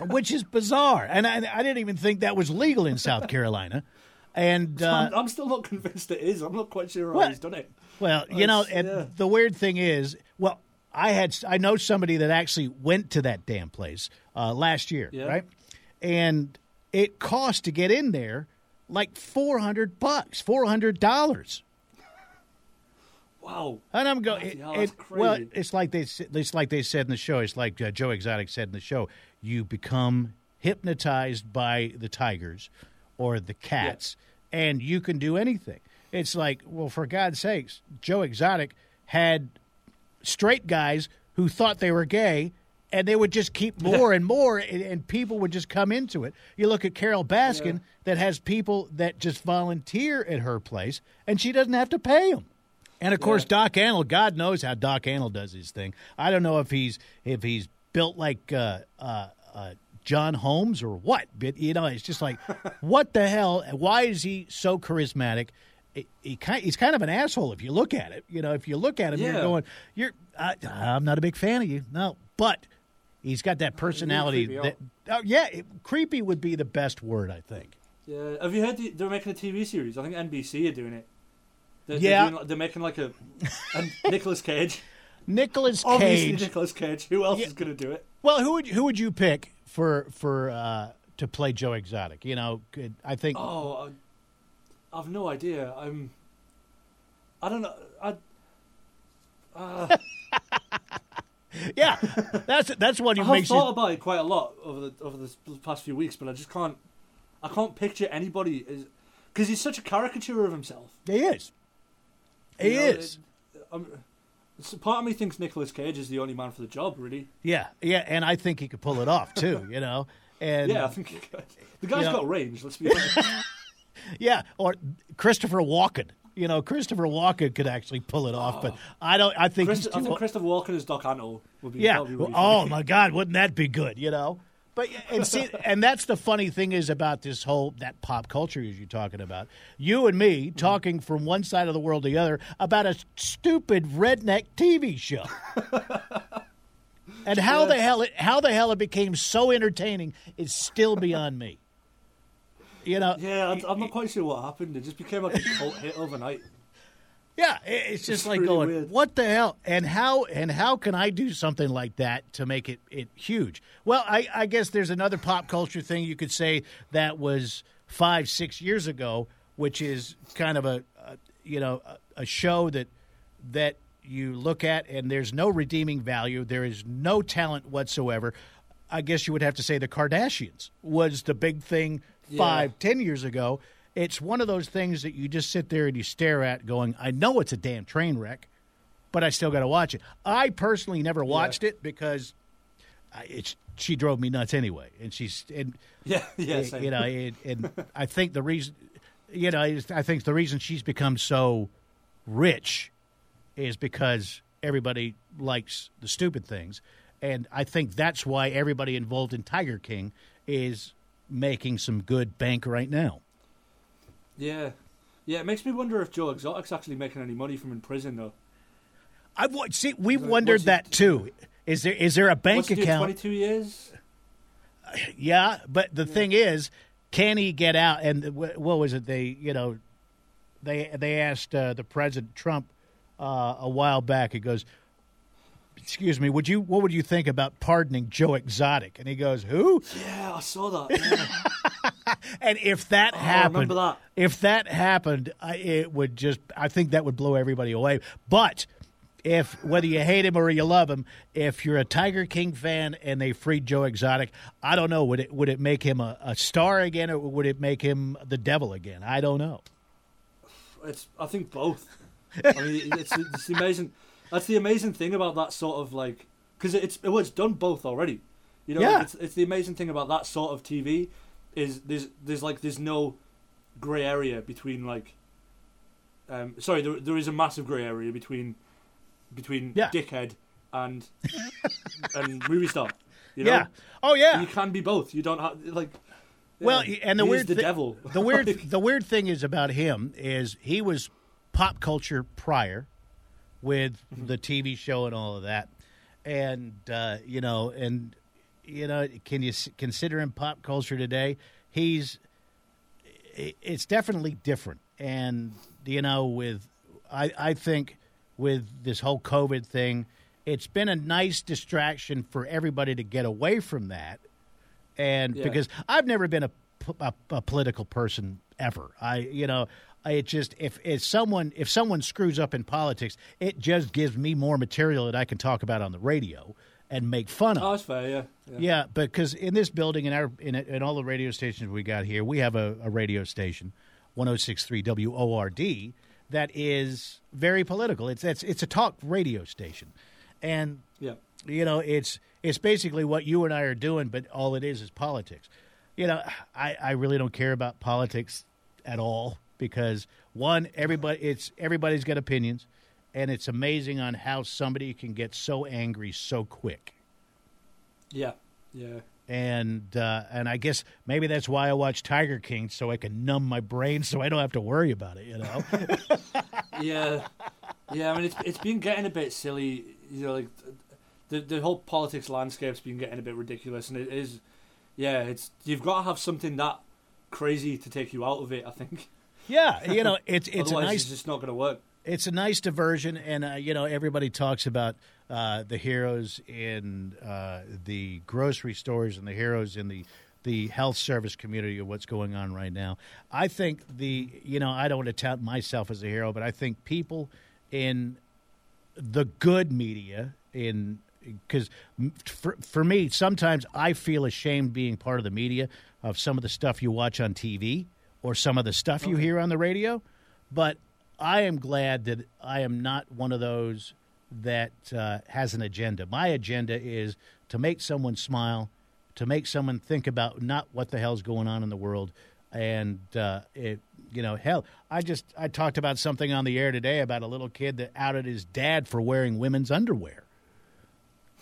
which is bizarre. And I, I didn't even think that was legal in South Carolina. And uh, I'm, I'm still not convinced it is. I'm not quite sure how What? he's done it. well, you know, and yeah. the weird thing is, well, I had I know somebody that actually went to that damn place uh, last year, Yeah. right? And it cost to get in there like four hundred bucks, four hundred dollars. Wow. And I'm going. It, well, it's like they. It's like they said in the show. It's like uh, Joe Exotic said in the show. You become hypnotized by the tigers or the cats, and you can do anything. It's like, well, for God's sakes, Joe Exotic had straight guys who thought they were gay. And they would just keep more and more, and, and people would just come into it. You look at Carole Baskin, Yeah. that has people that just volunteer at her place, and she doesn't have to pay them. And of course, Yeah. Doc Antle. God knows how Doc Antle does his thing. I don't know if he's if he's built like uh, uh, uh, John Holmes or what. But you know, it's just like, what the hell? Why is he so charismatic? He, he he's kind of an asshole if you look at it. You know, if you look at him, you're going, you're. I, I'm not a big fan of you. No, but he's got that personality. That, oh, yeah, it, creepy would be the best word, I think. Yeah. Have you heard the, they're making a TV series? I think NBC are doing it. They're, Yeah. They're, doing, they're making like a, a Nicolas Cage. Nicholas Obviously, Cage. Nicolas Cage. Who else Yeah. is going to do it? Well, who would who would you pick for for uh, to play Joe Exotic? You know, I think. Oh, I, I've no idea. I'm. I don't know. I. Uh, Yeah, that's that's one who I've makes thought you. about it quite a lot over the over the past few weeks, but I just can't. I can't picture anybody because he's such a caricature of himself. He is. He You know, is. it- um, I'm- So part of me thinks Nicolas Cage is the only man for the job, really. Yeah, yeah, and I think he could pull it off too. You know, and Yeah, I think he could. the guy's Yeah. got range. Let's be honest. yeah, or Christopher Walken. You know, Christopher Walken could actually pull it off, but oh. I don't. I think Christ- I think Christopher Walken as Doc Antle would be. Yeah. that'd be oh my God, wouldn't that be good? You know. But and see, and that's the funny thing is about this whole that pop culture as you're talking about. You and me mm-hmm. talking from one side of the world to the other about a stupid redneck TV show. and how the hell it how the hell it became so entertaining is still beyond me. You know, Yeah, I- I'm not quite sure what happened. It just became like a cult hit overnight. Yeah, it's just like really going, weird. what the hell? And how and how can I do something like that to make it, it huge? Well, I, I guess there's another pop culture thing you could say that was five, six years ago, which is kind of a, a you know a, a show that that you look at and there's no redeeming value. There is no talent whatsoever. I guess you would have to say the Kardashians was the big thing five, ten years ago. It's one of those things that you just sit there and you stare at, going, "I know it's a damn train wreck, but I still got to watch it." I personally never watched it because I, it's she drove me nuts anyway, and she's and Yeah, yeah. same. you know, and, and I think the reason, you know, I think the reason she's become so rich is because everybody likes the stupid things, and I think that's why everybody involved in Tiger King is making some good bank right now. Yeah, yeah. It makes me wonder if Joe Exotic's actually making any money from in prison though. I've wa- see, we've wondered that too. Is there is there a bank account? 22 years. Yeah, but the thing is, can he get out? And what was it? They, you know, they they asked uh, the president Trump uh, a while back. He goes, "Excuse me, would you what would you think about pardoning Joe Exotic?" And he goes, "Who?" Yeah, I saw that. Yeah. And if that Oh, happened, that. if that happened, I, it would just. I think that would blow everybody away. But if whether you hate him or you love him, if you're a Tiger King fan and they freed Joe Exotic, I don't know. Would it would it make him a, a star again, or would it make him the devil again? I don't know. It's. I think both. I mean, it's, it's amazing. That's the amazing thing about that sort of like, because it's well, it's done both already. You know, Yeah. it's it's the amazing thing about that sort of TV is there's there's like there's no grey area between like. Um, sorry, there there is a massive grey area between between Yeah. dickhead and and movie star. You know? Yeah. Oh yeah. You can be both. You don't have like. Well, and the he weird the thi- devil. The weird the weird thing is about him is he was pop culture prior with Mm-hmm. the TV show and all of that, and uh, you know, and you know, can you s- consider him pop culture today? He's it's definitely different, and you know, with I I think with this whole COVID thing, it's been a nice distraction for everybody to get away from that and Yeah. because I've never been a a political person ever. I, you know, it just if if someone if someone screws up in politics, it just gives me more material that I can talk about on the radio and make fun of. Oh, that's fair. Yeah. yeah. Yeah, because in this building, in our in, in all the radio stations we got here, we have a, a radio station, 106.3 WORD, that is very political. It's it's it's a talk radio station, and Yeah. you know it's it's basically what you and I are doing, but all it is is politics. You know, I, I really don't care about politics at all because one, everybody it's everybody's got opinions, and it's amazing on how somebody can get so angry so quick Yeah. Yeah. and uh, and I guess maybe that's why I watch Tiger King so I can numb my brain so I don't have to worry about it. You know? yeah, yeah. I mean, it's it's been getting a bit silly. You know, like the the whole politics landscape's been getting a bit ridiculous, and it is. Yeah, it's you've got to have something that crazy to take you out of it. I think. Yeah, you know, it's it's a Otherwise, nice it's just not going to work. it's a nice diversion, and uh, you know everybody talks about uh, the heroes in uh, the grocery stores and the heroes in the the health service community of what's going on right now. I think the you know I don't want to tout myself as a hero, but I think people in the good media in because for, for me sometimes i feel ashamed being part of the media of some of the stuff you watch on tv or some of the stuff you hear on the radio but i am glad that i am not one of those that uh, has an agenda. My agenda is to make someone smile, to make someone think about not what the hell's going on in the world, and uh, it, you know, hell, I just I talked about something on the air today about a little kid that outed his dad for wearing women's underwear.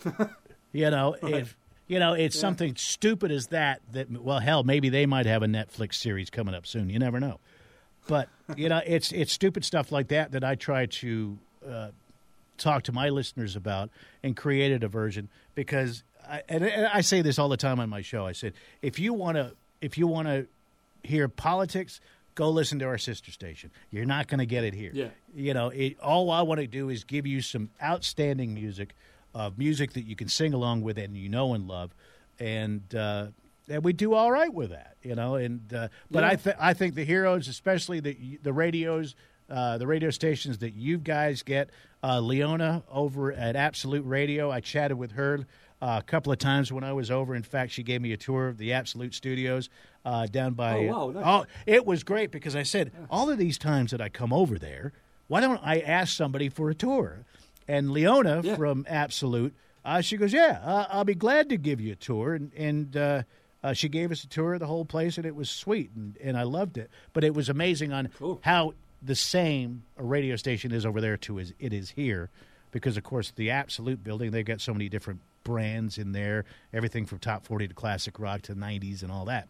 you know, if you know, it's something stupid as that. That well, hell, maybe they might have a Netflix series coming up soon. You never know. But you know, it's it's stupid stuff like that that I try to uh, talk to my listeners about and create a diversion because I, and and I say this all the time on my show. I said if you want to if you want to hear politics, go listen to our sister station. You're not going to get it here. Yeah. You know, it, all I want to do is give you some outstanding music, uh, music that you can sing along with and you know and love, and uh, and we do all right with that. You know, and uh, but Yeah. I th- I think the heroes, especially the the radios. Uh, the radio stations that you guys get, uh, Leona over at Absolute Radio. I chatted with her uh, a couple of times when I was over. In fact, she gave me a tour of the Absolute Studios uh, down by. Oh, wow, nice. oh, it was great because I said all of these times that I come over there, why don't I ask somebody for a tour? And Leona Yeah. from Absolute, uh, she goes, "Yeah, uh, I'll be glad to give you a tour." And, and uh, uh, she gave us a tour of the whole place, and it was sweet, and, and I loved it. But it was amazing on Cool. how the same a radio station is over there to as it is here, because of course the Absolute building they've got so many different brands in there, everything from top forty to classic rock to '90s and all that.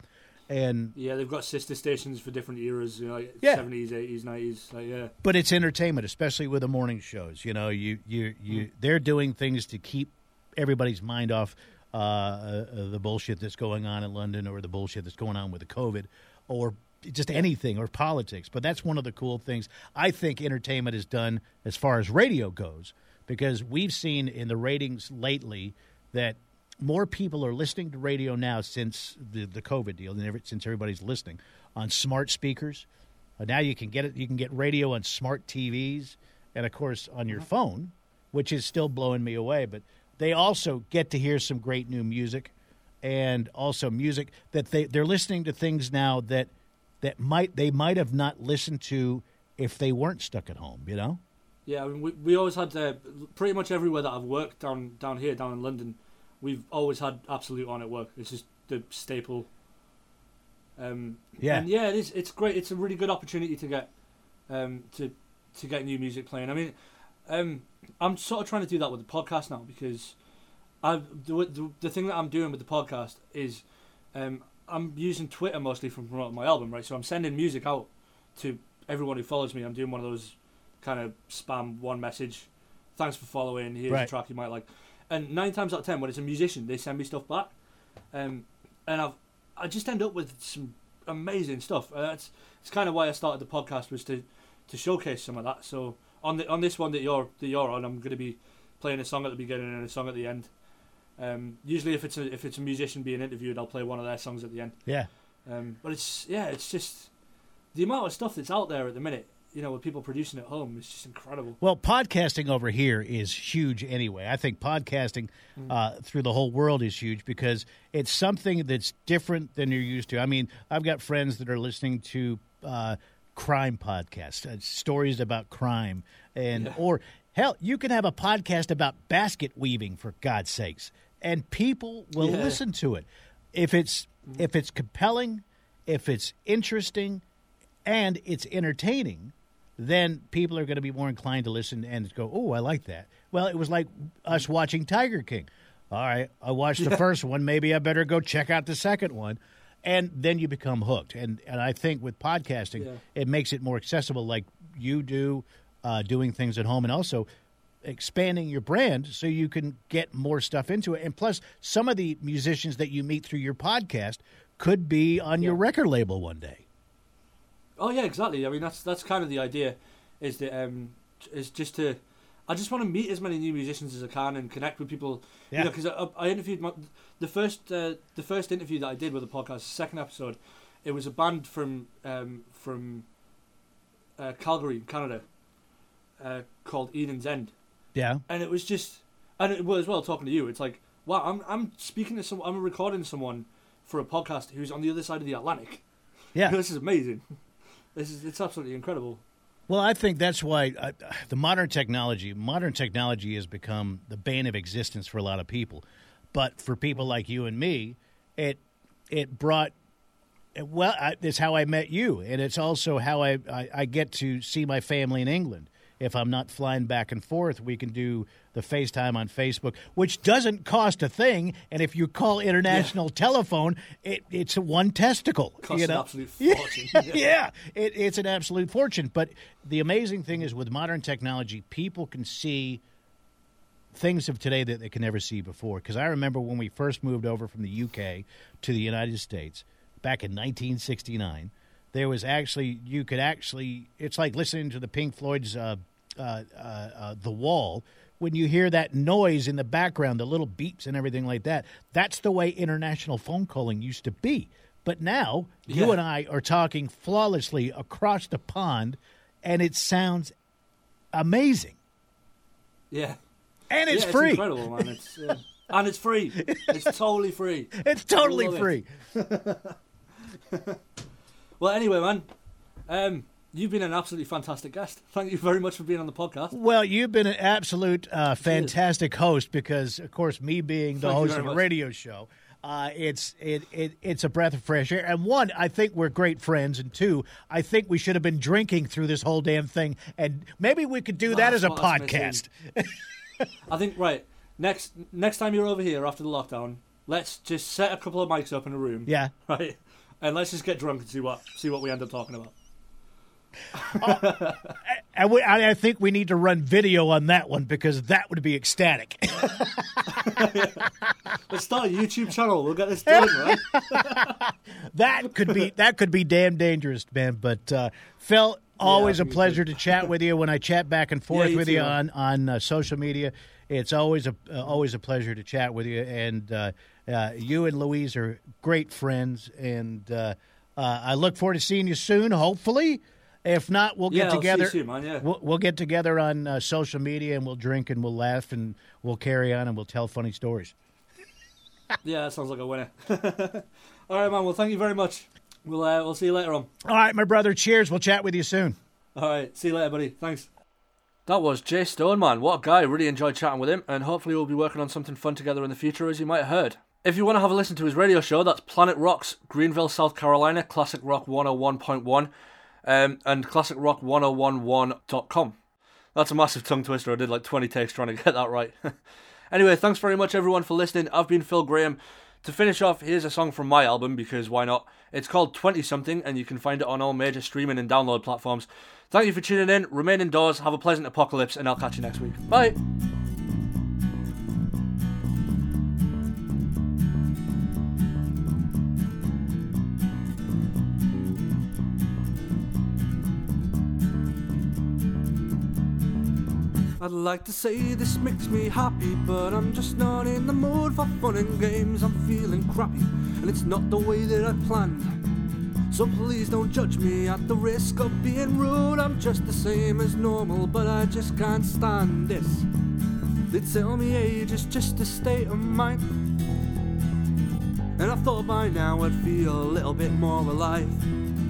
And Yeah, they've got sister stations for different eras, you know, like Yeah. 70s, 80s, 90s. Like, yeah. but it's entertainment, especially with the morning shows. You know, you you you they're doing things to keep everybody's mind off uh, uh, the bullshit that's going on in London or the bullshit that's going on with the COVID or just anything or politics. But that's one of the cool things I think entertainment has done as far as radio goes because we've seen in the ratings lately that more people are listening to radio now since the, the COVID deal, than ever, since everybody's listening on smart speakers. Uh, now you can get it. You can get radio on smart TVs, and of course on your phone, which is still blowing me away. But they also get to hear some great new music, and also music that they they're listening to things now that that might they might have not listened to if they weren't stuck at home. You know. Yeah, I mean, we, we always had uh, pretty much everywhere that I've worked down down here, down in London, we've always had Absolute on at work. It's just the staple. Um, Yeah. and yeah, it is. It's great. It's a really good opportunity to get um, to to get new music playing. I mean, um, I'm sort of trying to do that with the podcast now because I the, the the thing that I'm doing with the podcast is um, I'm using Twitter mostly for promoting my album, right? So I'm sending music out to everyone who follows me. I'm doing one of those kind of spam one message. Thanks for following. Here's Right. a track you might like. And nine times out of ten, when it's a musician, they send me stuff back, um, and I've I just end up with some amazing stuff. Uh, that's it's kind of why I started the podcast was to to showcase some of that. So on the on this one that you're that you're on, I'm going to be playing a song at the beginning and a song at the end. Um, usually, if it's a if it's a musician being interviewed, I'll play one of their songs at the end. Yeah. Um, but it's yeah, it's just the amount of stuff that's out there at the minute. You know, with people producing at home, it's just incredible. Well, podcasting over here is huge anyway. I think podcasting uh, through the whole world is huge because it's something that's different than you're used to. I mean, I've got friends that are listening to uh, crime podcasts, uh, stories about crime, and Yeah. or hell, you can have a podcast about basket weaving for God's sakes, and people will Yeah. listen to it if it's if it's compelling, if it's interesting, and it's entertaining then people are going to be more inclined to listen and go, "Oh, I like that." Well, it was like us watching Tiger King. All right, I watched the first one. Maybe I better go check out the second one, and then you become hooked. And and I think with podcasting, Yeah. it makes it more accessible, like you do, uh, doing things at home, and also expanding your brand so you can get more stuff into it. And plus, some of the musicians that you meet through your podcast could be on your record label one day. Oh yeah, exactly. I mean, that's that's kind of the idea, is that um, is just to, I just want to meet as many new musicians as I can and connect with people. Yeah. You know, because I, I interviewed my, the first uh, the first interview that I did with the podcast, the second episode, it was a band from um, from uh, Calgary, Canada, uh, called Eden's End, Yeah, and it was just, and it was as well talking to you. It's like, wow, I'm I'm speaking to some, I'm recording someone for a podcast who's on the other side of the Atlantic. yeah. this is amazing. This is it's absolutely incredible. Well, I think that's why uh, the modern technology, modern technology has become the bane of existence for a lot of people. But for people like you and me, it it brought well, I, it's how I met you, and it's also how I, I I get to see my family in England. If I'm not flying back and forth, we can do the FaceTime on Facebook, which doesn't cost a thing. And if you call international telephone, it, it's one testicle. Costs you an know? absolute Yeah. fortune. yeah, it, it's an absolute fortune. But the amazing thing is, with modern technology, people can see things of today that they can never see before. Because I remember when we first moved over from the UK to the United States back in 1969, there was actually you could actually it's like listening to the Pink Floyd's uh, uh, uh, uh, "The Wall." When you hear that noise in the background, the little beeps and everything like that, that's the way international phone calling used to be. But now you and I are talking flawlessly across the pond, and it sounds amazing. Yeah. And it's yeah, free. It's incredible, man. It's, and it's free. It's totally free. It's totally free. it. Well, anyway, man, um, you've been an absolutely fantastic guest. Thank you very much for being on the podcast. Well, you've been an absolute uh, fantastic host because, of course, me being the Thank host of a much. radio show, uh, it's it, it it's a breath of fresh air. And one, I think we're great friends, and two, I think we should have been drinking through this whole damn thing, and maybe we could do that as a what I was podcast. I think right next next time you're over here after the lockdown, let's just set a couple of mics up in a room. Yeah. Right. And let's just get drunk and see what see what we end up talking about. And we, I, I think we need to run video on that one because that would be ecstatic. Let's start a YouTube channel. We'll get this done, right? that could be that could be damn dangerous, man. But uh, Phil, always a me too. pleasure to chat with you. When I chat back and forth you with too, you man. on on uh, social media, it's always a uh, always a pleasure to chat with you. And uh, you and Louise are great friends, and uh, uh, I look forward to seeing you soon. Hopefully. If not, we'll Yeah, get you together. soon, man, yeah. We'll, we'll get together on uh, social media and we'll drink and we'll laugh and we'll carry on and we'll tell funny stories. yeah, that sounds like a winner. All right, man. Well, thank you very much. We'll uh, we'll see you later on. All right, my brother. Cheers. We'll chat with you soon. All right. See you later, buddy. Thanks. That was Jay Stone, man. What a guy. Really enjoyed chatting with him, and hopefully we'll be working on something fun together in the future, as you might have heard. If you want to have a listen to his radio show, that's Planet Rocks, Greenville, South Carolina, Classic Rock 101.1, um, and ClassicRock1011.com. That's a massive tongue twister. I did like 20 takes trying to get that right. anyway, thanks very much, everyone, for listening. I've been Phil Graham. To finish off, here's a song from my album because why not? It's called 20 something and you can find it on all major streaming and download platforms. Thank you for tuning in. Remain indoors, have a pleasant apocalypse, and I'll catch you next week. Bye. I'd like to say this makes me happy, but I'm just not in the mood for fun and games. I'm feeling crappy, and it's not the way that I planned. So please don't judge me at the risk of being rude. I'm just the same as normal, but I just can't stand this. They tell me age is just a state of mind. And I thought by now I'd feel a little bit more alive.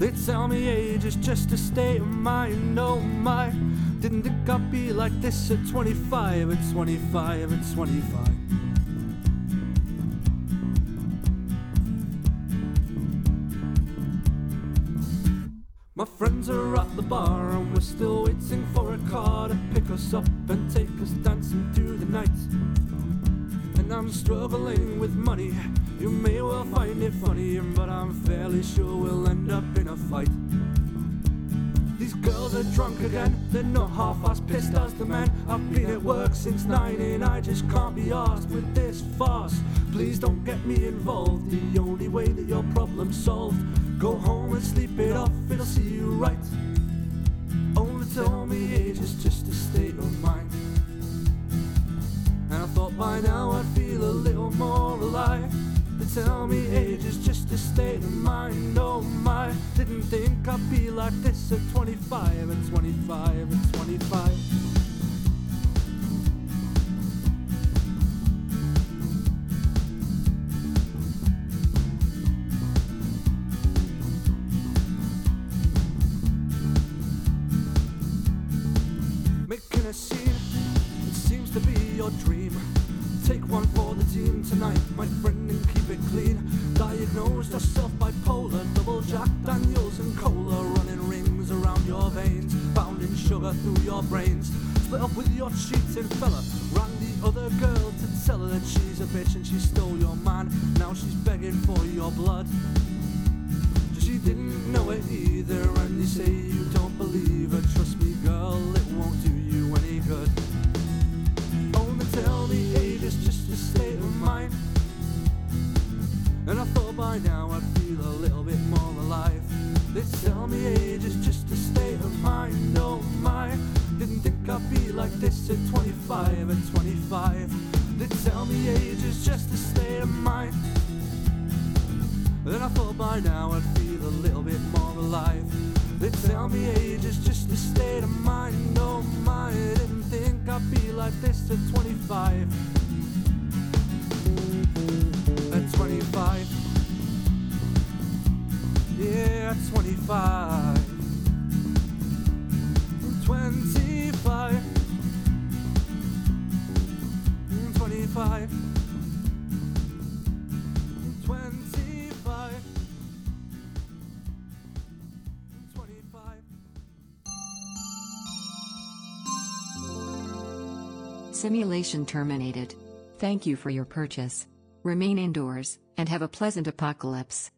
They tell me age is just a state of mind. Oh my, didn't it I'd be like this at 25, at 25, at 25. My friends are at the bar and we're still waiting for a car to pick us up and take us dancing through the night. And I'm struggling with money. You may well find it funny, but I'm fairly sure we'll end up in a fight. These girls are drunk again, they're not half as pissed as the men. I've been at work since nine and I just can't be asked with this farce. Please don't get me involved, the only way that your problem's solved. Go home and sleep it off, it'll see you right. Only tell me age is just a state of mind. And I thought by now I'd feel a little more alive tell me age is just a state of mind. Oh my, didn't think I'd be like this at 25 and 25 and 25. Making a scene, it seems to be your dream. Take one for the team tonight, my friend, and keep it clean. Diagnosed herself bipolar, double Jack Daniels and cola, running rings around your veins, pounding sugar through your brains. Split up with your cheating fella, rang the other girl to tell her that she's a bitch and she stole your man. Now she's begging for your blood. She didn't know it either, and you say you don't And I thought by now I'd feel a little bit more alive. They tell me age is just a state of mind. Oh my, didn't think I'd be like this at 25 at 25. They tell me age is just a state of mind. Then I thought by now I'd feel a little bit more alive. They tell me age is just a state of mind. Oh my, didn't think I'd be like this at 25. 25. Yeah, 25. 25. 25. 25. 25. Simulation terminated. Thank you for your purchase. Remain indoors and have a pleasant apocalypse.